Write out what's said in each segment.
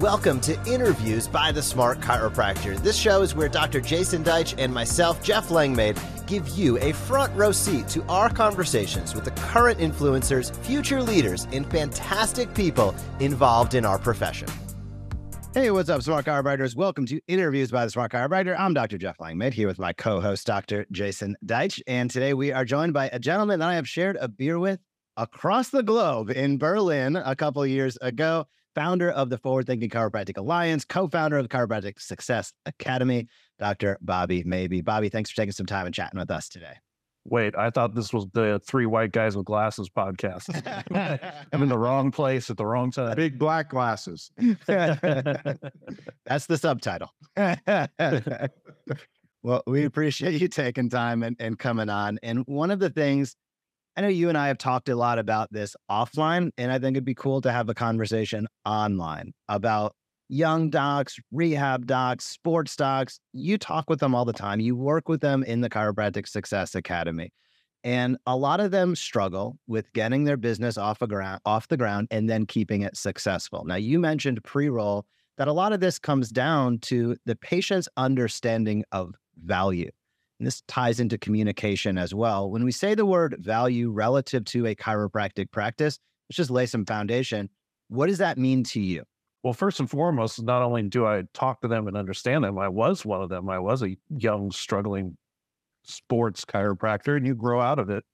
Welcome to Interviews by the Smart Chiropractor. This show is where Dr. Jason Deitch and myself, Jeff Langmaid, give you a front row seat to our conversations with the current influencers, future leaders, and fantastic people involved in our profession. Hey, what's up, Smart Chiropractors? Welcome to Interviews by the Smart Chiropractor. I'm Dr. Jeff Langmaid here with my co host, Dr. Jason Deitch. And today we are joined by a gentleman that I have shared a beer with across the globe in Berlin a couple years ago founder of the Forward Thinking Chiropractic Alliance, co founder of the Chiropractic Success Academy, Dr. Bobby Maybee. Bobby, thanks for taking some time and chatting with us today. Wait, I thought this was the three white guys with glasses podcast. I'm in the wrong place at the wrong time. Big black glasses. That's the subtitle. well, we appreciate you taking time and, and coming on. And one of the things I know you and I have talked a lot about this offline, and I think it'd be cool to have a conversation online about young docs, rehab docs, sports docs. You talk with them all the time. You work with them in the Chiropractic Success Academy. And a lot of them struggle with getting their business off, a off the ground and then keeping it successful. Now, you mentioned pre roll that a lot of this comes down to the patient's understanding of value. And this ties into communication as well. When we say the word value relative to a chiropractic practice, let's just lay some foundation. What does that mean to you? Well, first and foremost, not only do I talk to them and understand them, I was one of them. I was a young, struggling sports chiropractor, and you grow out of it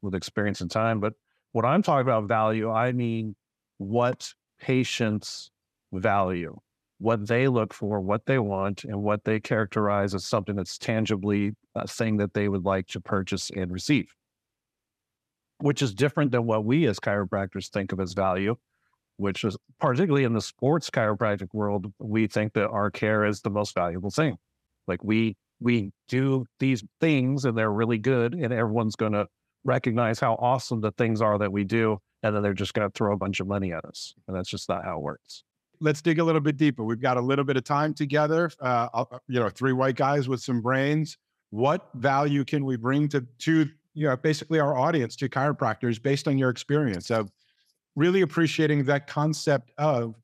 with experience and time. But when I'm talking about value, I mean what patients value what they look for, what they want, and what they characterize as something that's tangibly a thing that they would like to purchase and receive, which is different than what we as chiropractors think of as value, which is particularly in the sports chiropractic world, we think that our care is the most valuable thing. Like we we do these things and they're really good, and everyone's going to recognize how awesome the things are that we do, and then they're just going to throw a bunch of money at us, and that's just not how it works let's dig a little bit deeper. We've got a little bit of time together. Uh, uh, you know, three white guys with some brains. What value can we bring to to you know basically our audience to chiropractors based on your experience of really appreciating that concept of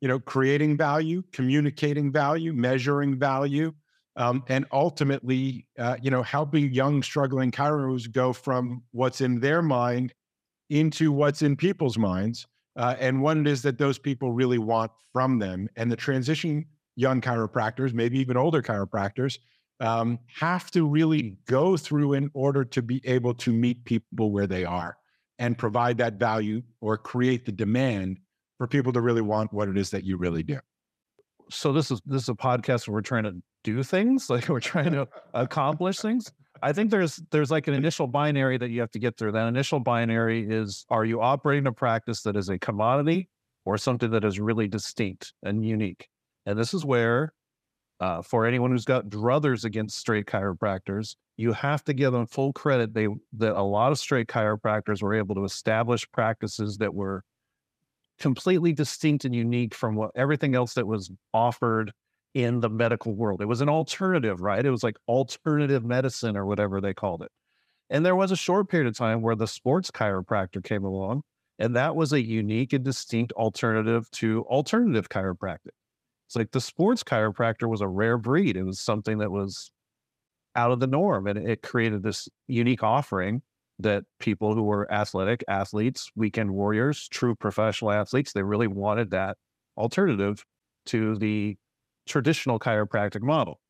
you know creating value, communicating value, measuring value, um, and ultimately uh, you know helping young struggling chiros go from what's in their mind into what's in people's minds uh, and what it is that those people really want from them. And the transition young chiropractors, maybe even older chiropractors, um, have to really go through in order to be able to meet people where they are and provide that value or create the demand for people to really want what it is that you really do. So this is this is a podcast where we're trying to do things, like we're trying to accomplish things. I think there's there's like an initial binary that you have to get through. That initial binary is are you operating a practice that is a commodity or something that is really distinct and unique? And this is where uh, for anyone who's got druthers against straight chiropractors, you have to give them full credit. They that a lot of straight chiropractors were able to establish practices that were completely distinct and unique from what everything else that was offered in the medical world. It was an alternative, right? It was like alternative medicine or whatever they called it. And there was a short period of time where the sports chiropractor came along, and that was a unique and distinct alternative to alternative chiropractic. It's like the sports chiropractor was a rare breed. It was something that was out of the norm, and it created this unique offering that people who were athletic athletes, weekend warriors, true professional athletes, they really wanted that alternative to the traditional chiropractic model.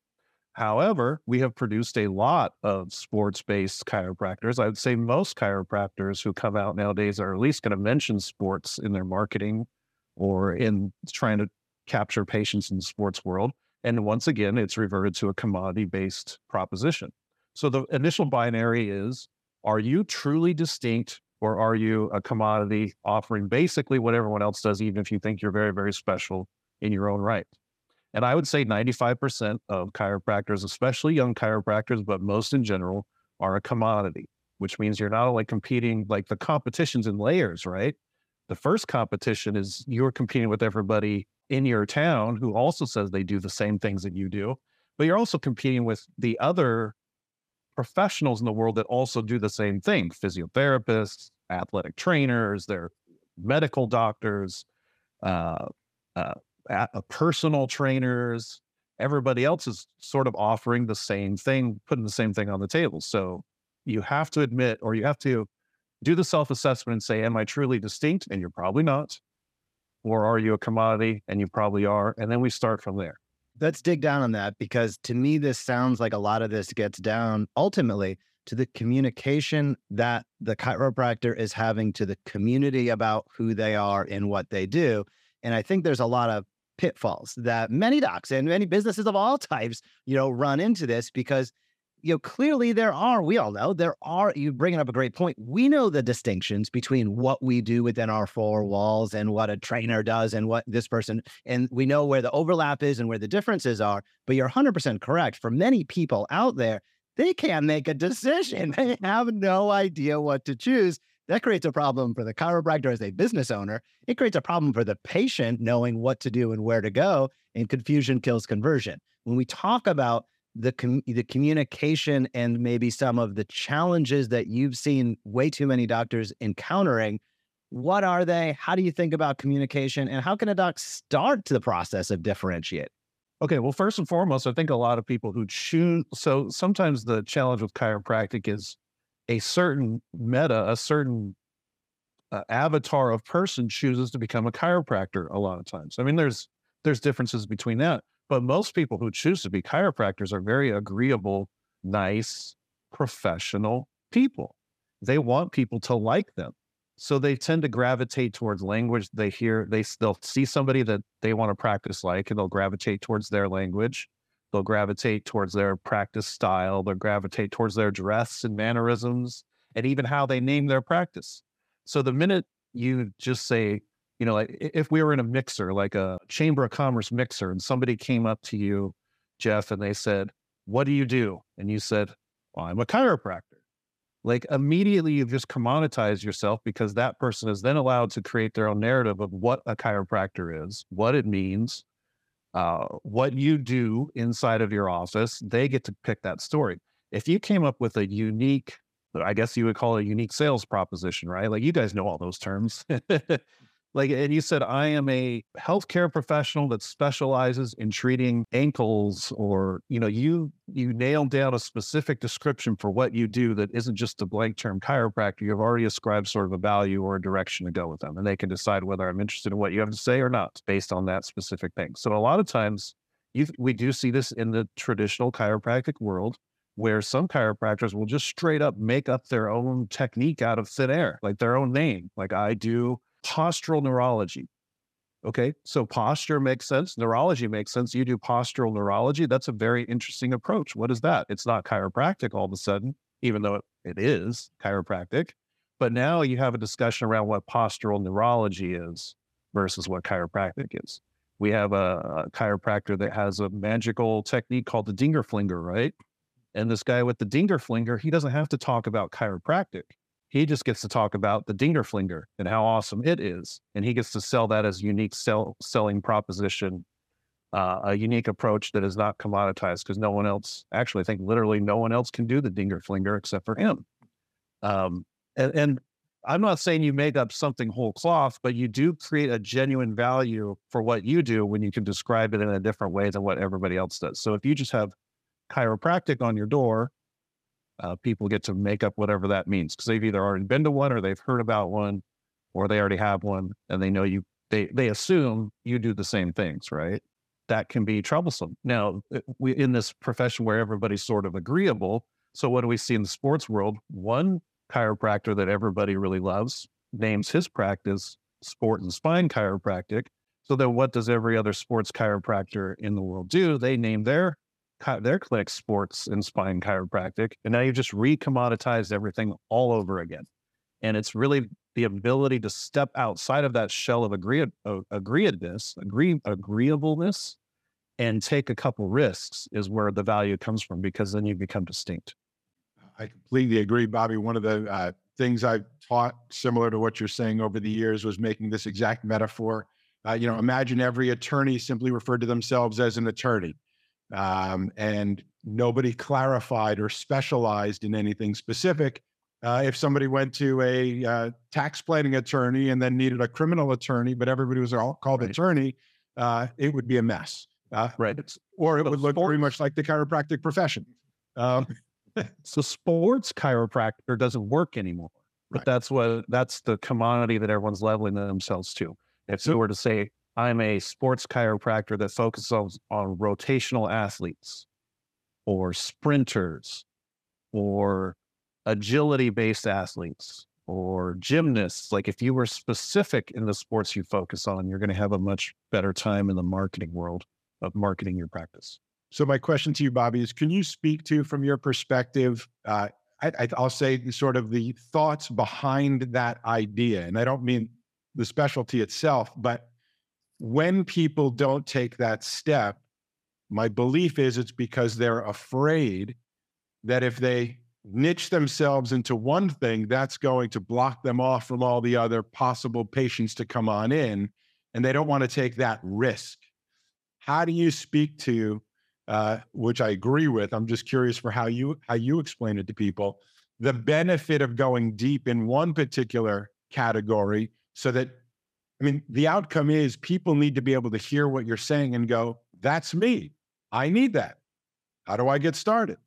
However, we have produced a lot of sports based chiropractors. I would say most chiropractors who come out nowadays are at least going to mention sports in their marketing or in trying to capture patients in the sports world. And once again, it's reverted to a commodity based proposition. So the initial binary is are you truly distinct or are you a commodity offering basically what everyone else does, even if you think you're very, very special in your own right? And I would say 95% of chiropractors, especially young chiropractors, but most in general, are a commodity, which means you're not only competing like the competitions in layers, right? The first competition is you're competing with everybody in your town who also says they do the same things that you do, but you're also competing with the other professionals in the world that also do the same thing physiotherapists, athletic trainers, they're medical doctors, uh, uh, uh, personal trainers, everybody else is sort of offering the same thing, putting the same thing on the table. So you have to admit, or you have to do the self assessment and say, Am I truly distinct? And you're probably not. Or are you a commodity? And you probably are. And then we start from there. Let's dig down on that because to me, this sounds like a lot of this gets down ultimately to the communication that the chiropractor is having to the community about who they are and what they do. And I think there's a lot of pitfalls that many docs and many businesses of all types, you know, run into this because you know, clearly there are, we all know there are, you bringing up a great point. We know the distinctions between what we do within our four walls and what a trainer does and what this person, and we know where the overlap is and where the differences are. But you're 100% correct. For many people out there, they can't make a decision. They have no idea what to choose. That creates a problem for the chiropractor as a business owner. It creates a problem for the patient knowing what to do and where to go. And confusion kills conversion. When we talk about the com- the communication and maybe some of the challenges that you've seen way too many doctors encountering what are they how do you think about communication and how can a doc start the process of differentiate okay well first and foremost i think a lot of people who choose so sometimes the challenge with chiropractic is a certain meta a certain uh, avatar of person chooses to become a chiropractor a lot of times i mean there's there's differences between that but most people who choose to be chiropractors are very agreeable, nice, professional people. They want people to like them. So they tend to gravitate towards language they hear. They, they'll see somebody that they want to practice like, and they'll gravitate towards their language. They'll gravitate towards their practice style. They'll gravitate towards their dress and mannerisms and even how they name their practice. So the minute you just say, you know, like if we were in a mixer, like a chamber of commerce mixer, and somebody came up to you, Jeff, and they said, What do you do? And you said, Well, I'm a chiropractor. Like immediately you've just commoditized yourself because that person is then allowed to create their own narrative of what a chiropractor is, what it means, uh, what you do inside of your office. They get to pick that story. If you came up with a unique, I guess you would call it a unique sales proposition, right? Like you guys know all those terms. like and you said i am a healthcare professional that specializes in treating ankles or you know you you nailed down a specific description for what you do that isn't just a blank term chiropractor you've already ascribed sort of a value or a direction to go with them and they can decide whether i'm interested in what you have to say or not based on that specific thing so a lot of times you, we do see this in the traditional chiropractic world where some chiropractors will just straight up make up their own technique out of thin air, like their own name. Like I do postural neurology. Okay, so posture makes sense. Neurology makes sense. You do postural neurology. That's a very interesting approach. What is that? It's not chiropractic all of a sudden, even though it is chiropractic. But now you have a discussion around what postural neurology is versus what chiropractic is. We have a, a chiropractor that has a magical technique called the Dinger Flinger, right? And this guy with the Dinger Flinger, he doesn't have to talk about chiropractic. He just gets to talk about the Dinger Flinger and how awesome it is. And he gets to sell that as a unique sell, selling proposition, uh, a unique approach that is not commoditized because no one else, actually, I think literally no one else can do the Dinger Flinger except for him. Um, and, and I'm not saying you make up something whole cloth, but you do create a genuine value for what you do when you can describe it in a different way than what everybody else does. So if you just have chiropractic on your door uh, people get to make up whatever that means because they've either already been to one or they've heard about one or they already have one and they know you they they assume you do the same things right? That can be troublesome. Now we in this profession where everybody's sort of agreeable so what do we see in the sports world? One chiropractor that everybody really loves names his practice sport and spine chiropractic. So then what does every other sports chiropractor in the world do? They name their their clinic sports and spine chiropractic. And now you've just recommoditized everything all over again. And it's really the ability to step outside of that shell of agree, uh, agreeableness, agree, agreeableness, and take a couple risks is where the value comes from because then you become distinct. I completely agree, Bobby. One of the uh, things I've taught, similar to what you're saying over the years, was making this exact metaphor. Uh, you know, imagine every attorney simply referred to themselves as an attorney um, and nobody clarified or specialized in anything specific. Uh, if somebody went to a uh, tax planning attorney and then needed a criminal attorney, but everybody was all called right. attorney, uh, it would be a mess. Uh, Right. or it So would look pretty sports- much like the chiropractic profession. Um, So sports chiropractor doesn't work anymore. But Right. that's what that's the commodity that everyone's leveling themselves to. If you were to say, I'm a sports chiropractor that focuses on, on rotational athletes or sprinters or agility based athletes or gymnasts, like if you were specific in the sports you focus on, you're going to have a much better time in the marketing world of marketing your practice. So my question to you, Bobby, is: Can you speak to, from your perspective, uh, I, I, I'll say sort of the thoughts behind that idea, and I don't mean the specialty itself, but when people don't take that step, my belief is it's because they're afraid that if they niche themselves into one thing, that's going to block them off from all the other possible patients to come on in, and they don't want to take that risk. How do you speak to uh, which I agree with. I'm just curious for how you how you explain it to people. The benefit of going deep in one particular category, so that I mean, the outcome is people need to be able to hear what you're saying and go, "That's me. I need that. How do I get started?"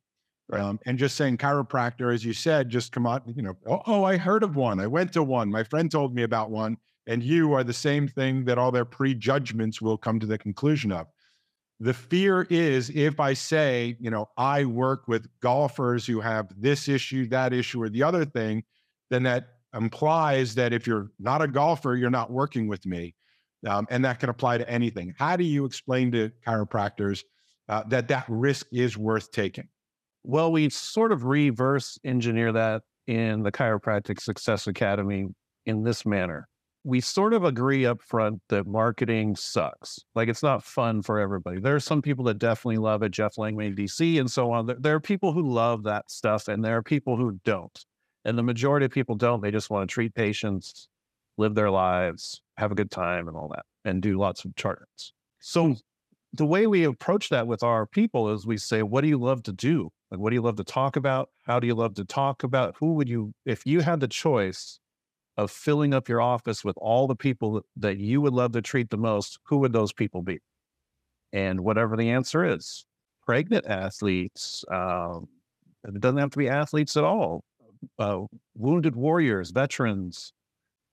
Um, and just saying chiropractor, as you said, just come out. You know, oh, oh, I heard of one. I went to one. My friend told me about one. And you are the same thing that all their prejudgments will come to the conclusion of. The fear is if I say, you know, I work with golfers who have this issue, that issue, or the other thing, then that implies that if you're not a golfer, you're not working with me. Um, and that can apply to anything. How do you explain to chiropractors uh, that that risk is worth taking? Well, we sort of reverse engineer that in the Chiropractic Success Academy in this manner. We sort of agree up front that marketing sucks. Like it's not fun for everybody. There are some people that definitely love it, Jeff Langmaid, DC, and so on. There are people who love that stuff, and there are people who don't. And the majority of people don't. They just want to treat patients, live their lives, have a good time, and all that, and do lots of charts. So the way we approach that with our people is we say, what do you love to do? Like, what do you love to talk about? How do you love to talk about? Who would you, if you had the choice of filling up your office with all the people that, you would love to treat the most, who would those people be? And whatever the answer is, pregnant athletes, um, it doesn't have to be athletes at all, uh, wounded warriors, veterans,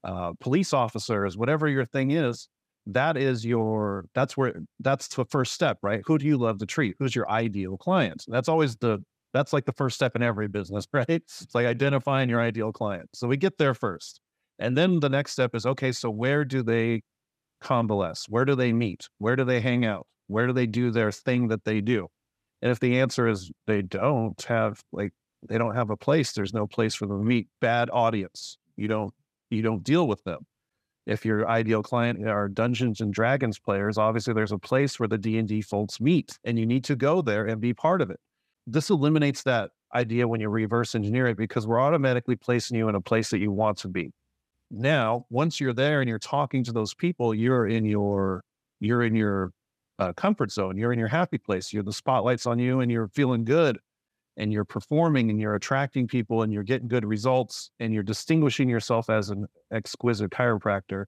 uh, police officers, whatever your thing is, that is your that's where that's the first step right? Who do you love to treat? Who's your ideal client? That's always the that's like the first step in every business right? It's like identifying your ideal client. So we get there first. And then the next step is okay so where do they convalesce? Where do they meet? Where do they hang out? Where do they do their thing that they do? And if the answer is they don't have like they don't have a place there's no place for them to meet bad audience you don't you don't deal with them if your ideal client are Dungeons and Dragons players, obviously there's a place where the D and D folks meet, and you need to go there and be part of it. This eliminates that idea when you reverse engineer it because we're automatically placing you in a place that you want to be. Now, once you're there and you're talking to those people, you're in your you're in your uh, comfort zone. You're in your happy place. You're the spotlights on you, and you're feeling good and you're performing and you're attracting people and you're getting good results and you're distinguishing yourself as an exquisite chiropractor,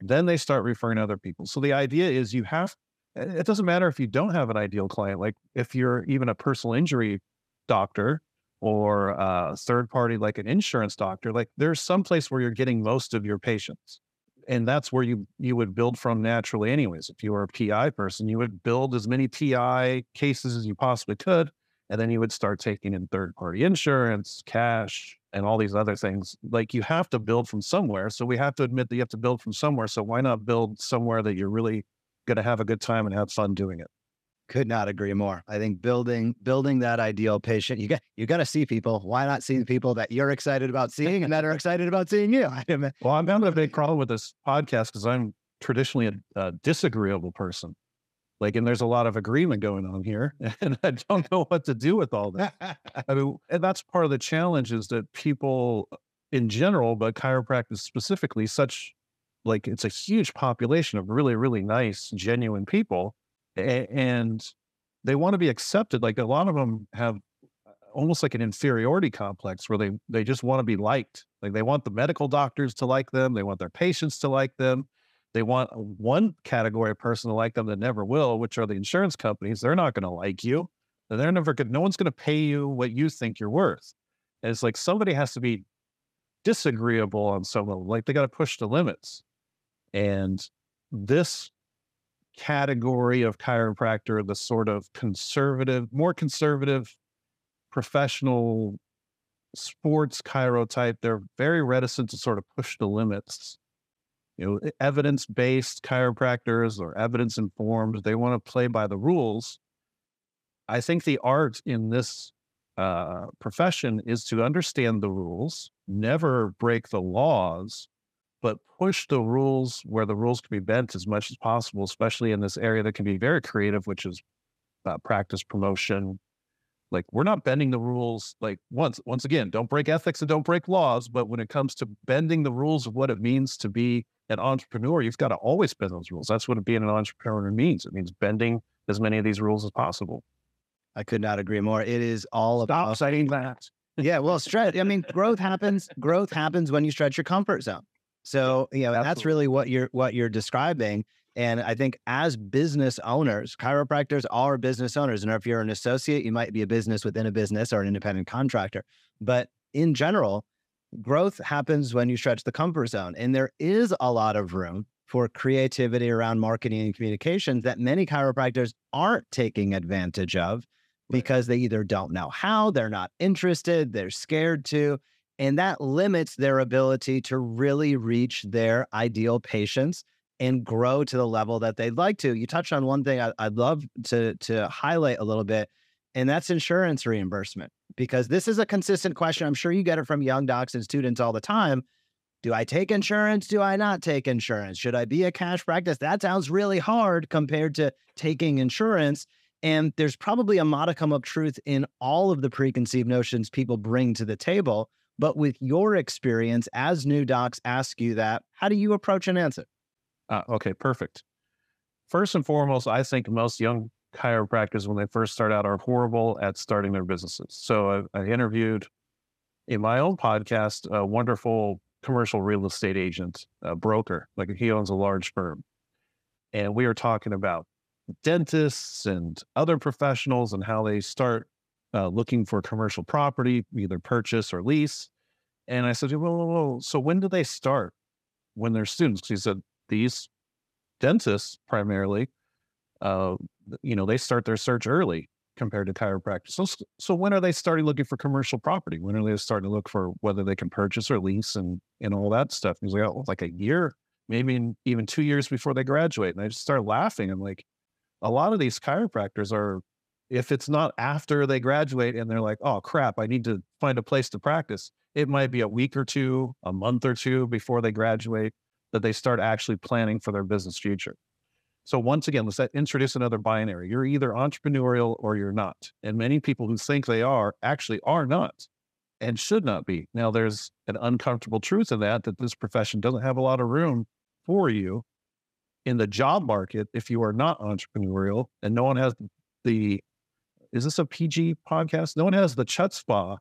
then they start referring other people. So the idea is you have, it doesn't matter if you don't have an ideal client, like if you're even a personal injury doctor or a third party, like an insurance doctor, like there's some place where you're getting most of your patients. And that's where you you would build from naturally, anyways. If you were a PI person, you would build as many PI cases as you possibly could and then you would start taking in third party insurance, cash, and all these other things. Like you have to build from somewhere. So we have to admit that you have to build from somewhere. So why not build somewhere that you're really going to have a good time and have fun doing it? Could not agree more. I think building building that ideal patient, you got you got to see people. Why not see the people that you're excited about seeing and that are excited about seeing you? well, I'm having a big problem with this podcast because I'm traditionally a, a disagreeable person. Like, and there's a lot of agreement going on here, and I don't know what to do with all that. I mean, and that's part of the challenge is that people uh, in general, but chiropractic specifically, such like it's a huge population of really, really nice, genuine people, a- and they want to be accepted. Like a lot of them have uh, almost like an inferiority complex where they they just want to be liked. Like they want the medical doctors to like them, they want their patients to like them, They want one category of person to like them that never will, which are the insurance companies. They're not going to like you. They're never good. No one's going to pay you what you think you're worth. And it's like somebody has to be disagreeable on some level. Like they got to push the limits. And this category of chiropractor, the sort of conservative, more conservative, professional sports chiro type, they're very reticent to sort of push the limits. You know, evidence based chiropractors or evidence informed, they want to play by the rules. I think the art in this uh, profession is to understand the rules, never break the laws, but push the rules where the rules can be bent as much as possible, especially in this area that can be very creative, which is uh, practice promotion. Like we're not bending the rules. Like once, once again, don't break ethics and don't break laws. But when it comes to bending the rules of what it means to be an entrepreneur, you've got to always bend those rules. That's what being an entrepreneur means. It means bending as many of these rules as possible. I could not agree more. It is all Stop about saying that. yeah. Well, stretch. I mean, growth happens. Growth happens when you stretch your comfort zone. So you know that's really what you're what you're describing. And I think as business owners, chiropractors are business owners. And if you're an associate, you might be a business within a business or an independent contractor. But in general, growth happens when you stretch the comfort zone. And there is a lot of room for creativity around marketing and communications that many chiropractors aren't taking advantage of because they either don't know how, they're not interested, they're scared to. And that limits their ability to really reach their ideal patients and grow to the level that they'd like to. You touched on one thing I, would love to, to highlight a little bit, and that's insurance reimbursement, because this is a consistent question. I'm sure you get it from young docs and students all the time. Do I take insurance? Do I not take insurance? Should I be a cash practice? That sounds really hard compared to taking insurance. And there's probably a modicum of truth in all of the preconceived notions people bring to the table. But with your experience as new docs ask you that, how do you approach an answer? Uh, okay, perfect. First and foremost, I think most young chiropractors, when they first start out, are horrible at starting their businesses. So I, I interviewed in my own podcast a wonderful commercial real estate agent, a broker, like he owns a large firm. And we are talking about dentists and other professionals and how they start uh, looking for commercial property, either purchase or lease. And I said, well, whoa, whoa. So when do they start? When they're students? He said, these dentists primarily, uh, you know, they start their search early compared to chiropractors. So, so when are they starting looking for commercial property? When are they starting to look for whether they can purchase or lease and and all that stuff? He's like, oh, like a year, maybe even two years before they graduate. And I just start laughing. I'm like, a lot of these chiropractors are, if it's not after they graduate and they're like, oh crap, I need to find a place to practice. It might be a week or two, a month or two before they graduate that they start actually planning for their business future. So once again, let's uh, introduce another binary. You're either entrepreneurial or you're not. And many people who think they are actually are not and should not be. Now there's an uncomfortable truth in that that this profession doesn't have a lot of room for you in the job market if you are not entrepreneurial and no one has the is this a PG podcast? No one has the chutzpah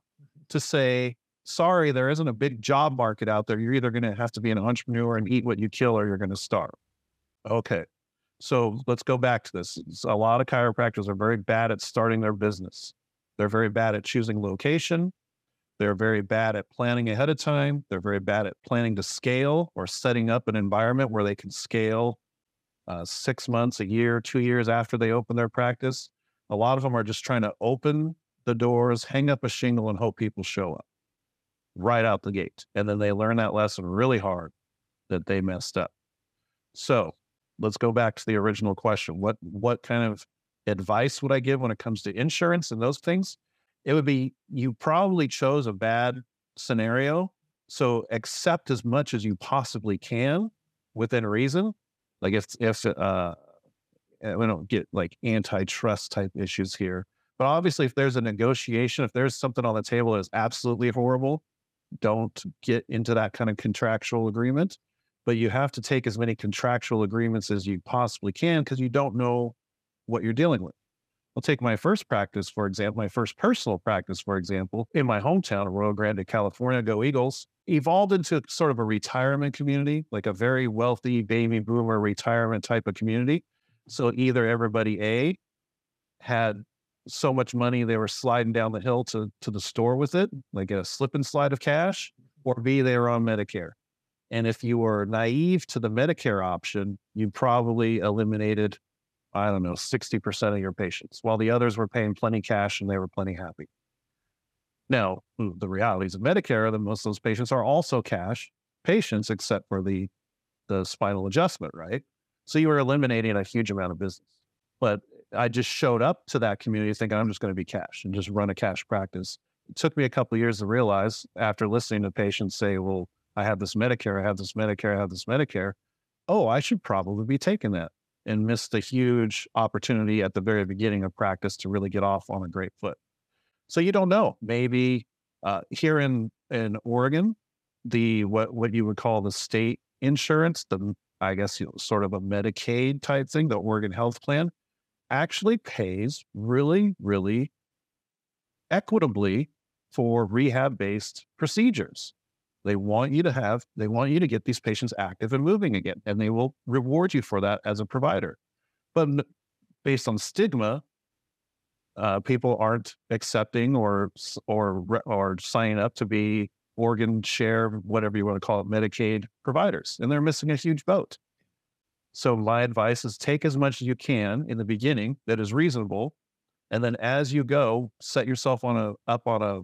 to say, sorry, there isn't a big job market out there. You're either going to have to be an entrepreneur and eat what you kill or you're going to starve. Okay. So let's go back to this. A lot of chiropractors are very bad at starting their business. They're very bad at choosing location. They're very bad at planning ahead of time. They're very bad at planning to scale or setting up an environment where they can scale uh, six months, a year, two years after they open their practice. A lot of them are just trying to open the doors, hang up a shingle, and hope people show up right out the gate. And then they learn that lesson really hard that they messed up. So let's go back to the original question. What what kind of advice would I give when it comes to insurance and those things? It would be you probably chose a bad scenario. So accept as much as you possibly can within reason. Like if if uh we don't get like antitrust type issues here. But obviously if there's a negotiation, if there's something on the table that is absolutely horrible, don't get into that kind of contractual agreement. But you have to take as many contractual agreements as you possibly can because you don't know what you're dealing with. I'll take my first practice, for example, my first personal practice, for example, in my hometown of Arroyo Grande, California, go Eagles, evolved into sort of a retirement community, like a very wealthy baby boomer retirement type of community. So either everybody A had so much money they were sliding down the hill to, to the store with it, like a slip and slide of cash, or B, they were on Medicare. And if you were naive to the Medicare option, you probably eliminated, I don't know, 60% of your patients, while the others were paying plenty cash and they were plenty happy. Now, the realities of Medicare are that most of those patients are also cash patients, except for the the spinal adjustment, right? So you were eliminating a huge amount of business. But I just showed up to that community thinking I'm just going to be cash and just run a cash practice. It took me a couple years to realize after listening to patients say, well, I have this Medicare, I have this Medicare, I have this Medicare. Oh, I should probably be taking that and missed a huge opportunity at the very beginning of practice to really get off on a great foot. So you don't know. Maybe uh, here in in Oregon, the what what you would call the state insurance, the I guess you know, sort of a Medicaid type thing, the Oregon Health Plan, actually pays really, really equitably for rehab based procedures. They want you to have, they want you to get these patients active and moving again, and they will reward you for that as a provider. But based on stigma, uh, people aren't accepting or or or signing up to be organ share, whatever you want to call it, Medicaid providers, and they're missing a huge boat. So my advice is take as much as you can in the beginning that is reasonable, and then as you go, set yourself on a up on a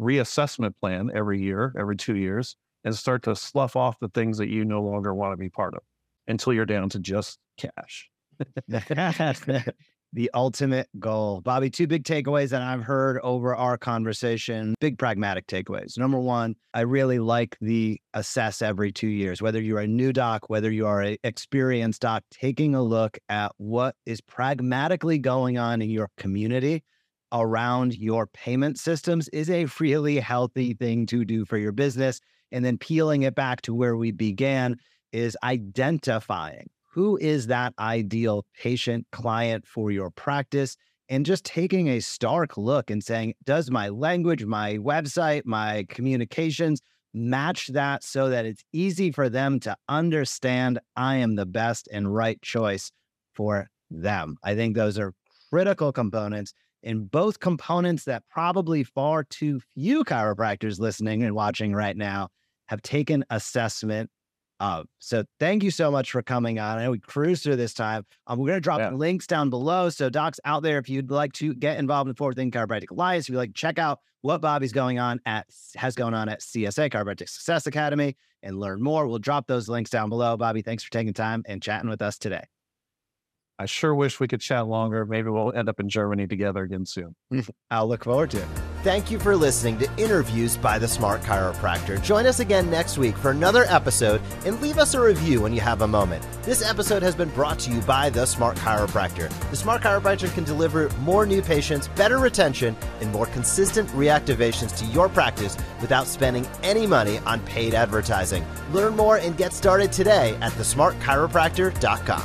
reassessment plan every year, every two years, and start to slough off the things that you no longer want to be part of until you're down to just cash. the ultimate goal. Bobby, two big takeaways that I've heard over our conversation, big pragmatic takeaways. Number one, I really like the assess every two years, whether you're a new doc, whether you are an experienced doc, taking a look at what is pragmatically going on in your community around your payment systems is a really healthy thing to do for your business. And then peeling it back to where we began is identifying who is that ideal patient client for your practice and just taking a stark look and saying, does my language, my website, my communications match that so that it's easy for them to understand I am the best and right choice for them? I think those are critical components in both components that probably far too few chiropractors listening and watching right now have taken assessment of. So thank you so much for coming on. I know we cruised through this time. Um, we're going to drop yeah. links down below. So docs out there, if you'd like to get involved in Forward Thinking Chiropractic Alliance, if you'd like to check out what Bobby's going on at has going on at CSA Chiropractic Success Academy and learn more, we'll drop those links down below. Bobby, thanks for taking time and chatting with us today. I sure wish we could chat longer. Maybe we'll end up in Germany together again soon. I'll look forward to it. Thank you for listening to Interviews by the Smart Chiropractor. Join us again next week for another episode and leave us a review when you have a moment. This episode has been brought to you by the Smart Chiropractor. The Smart Chiropractor can deliver more new patients, better retention, and more consistent reactivations to your practice without spending any money on paid advertising. Learn more and get started today at thesmartchiropractor.com.